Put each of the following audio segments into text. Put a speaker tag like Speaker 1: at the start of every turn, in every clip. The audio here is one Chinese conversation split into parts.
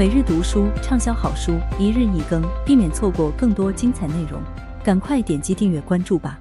Speaker 1: 每日读书畅销好书，一日一更，避免错过更多精彩内容。赶快点击订阅关注吧。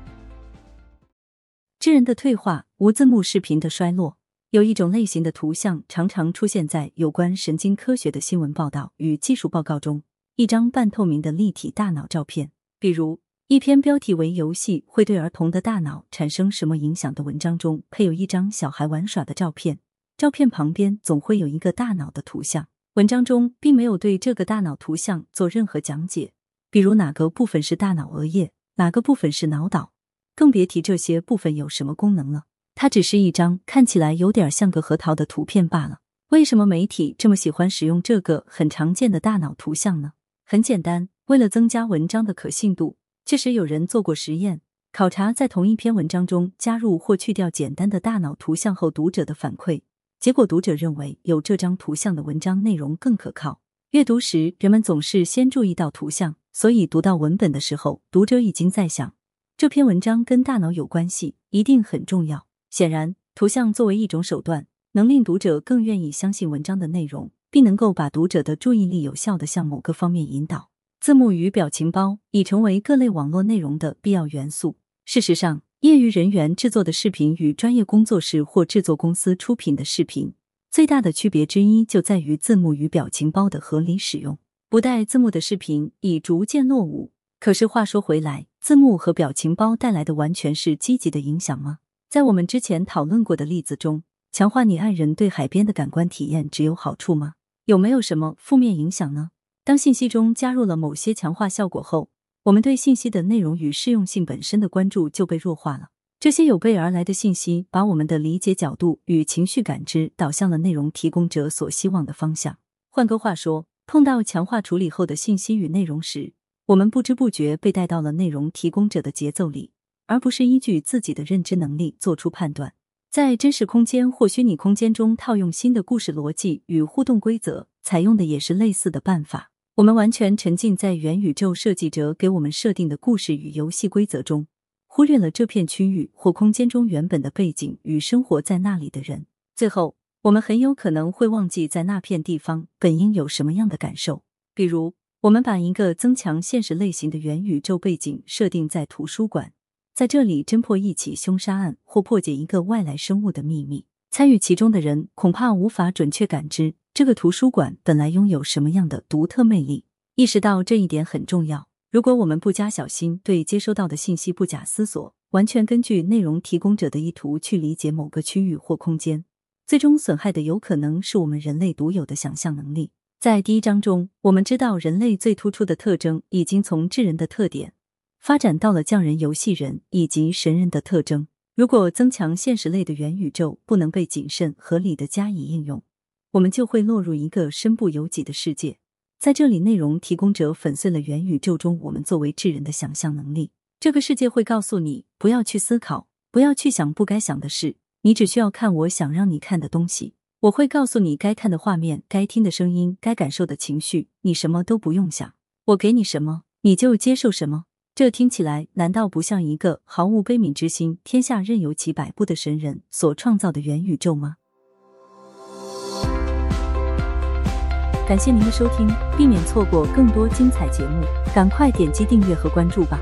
Speaker 1: 智人的退化，无字幕视频的衰落。有一种类型的图像常常出现在有关神经科学的新闻报道与技术报告中，一张半透明的立体大脑照片，比如一篇标题为“游戏会对儿童的大脑产生什么影响”的文章中，配有一张小孩玩耍的照片，照片旁边总会有一个大脑的图像。文章中并没有对这个大脑图像做任何讲解，比如哪个部分是大脑额叶，哪个部分是脑岛，更别提这些部分有什么功能了。它只是一张看起来有点像个核桃的图片罢了。为什么媒体这么喜欢使用这个很常见的大脑图像呢？很简单，为了增加文章的可信度。确实有人做过实验，考察在同一篇文章中加入或去掉简单的大脑图像后读者的反馈。结果，读者认为有这张图像的文章内容更可靠。阅读时，人们总是先注意到图像，所以读到文本的时候，读者已经在想，这篇文章跟大脑有关系，一定很重要。显然，图像作为一种手段，能令读者更愿意相信文章的内容，并能够把读者的注意力有效的向某个方面引导。字幕与表情包已成为各类网络内容的必要元素。事实上，业余人员制作的视频与专业工作室或制作公司出品的视频，最大的区别之一就在于字幕与表情包的合理使用。不带字幕的视频已逐渐落伍。可是话说回来，字幕和表情包带来的完全是积极的影响吗？在我们之前讨论过的例子中，强化你爱人对海边的感官体验只有好处吗？有没有什么负面影响呢？当信息中加入了某些强化效果后。我们对信息的内容与适用性本身的关注就被弱化了。这些有备而来的信息，把我们的理解角度与情绪感知导向了内容提供者所希望的方向。换个话说，碰到强化处理后的信息与内容时，我们不知不觉被带到了内容提供者的节奏里，而不是依据自己的认知能力做出判断。在真实空间或虚拟空间中套用新的故事逻辑与互动规则，采用的也是类似的办法。我们完全沉浸在元宇宙设计者给我们设定的故事与游戏规则中，忽略了这片区域或空间中原本的背景与生活在那里的人。最后，我们很有可能会忘记在那片地方本应有什么样的感受。比如，我们把一个增强现实类型的元宇宙背景设定在图书馆，在这里侦破一起凶杀案或破解一个外来生物的秘密。参与其中的人恐怕无法准确感知这个图书馆本来拥有什么样的独特魅力。意识到这一点很重要。如果我们不加小心，对接收到的信息不假思索，完全根据内容提供者的意图去理解某个区域或空间，最终损害的有可能是我们人类独有的想象能力。在第一章中，我们知道人类最突出的特征已经从智人的特点发展到了匠人、游戏人以及神人的特征。如果增强现实类的元宇宙不能被谨慎合理的加以应用，我们就会落入一个身不由己的世界。在这里，内容提供者粉碎了元宇宙中我们作为智人的想象能力。这个世界会告诉你不要去思考，不要去想不该想的事，你只需要看我想让你看的东西。我会告诉你该看的画面、该听的声音、该感受的情绪，你什么都不用想，我给你什么你就接受什么。这听起来难道不像一个毫无悲悯之心、天下任由其摆布的神人所创造的元宇宙吗？感谢您的收听，避免错过更多精彩节目，赶快点击订阅和关注吧。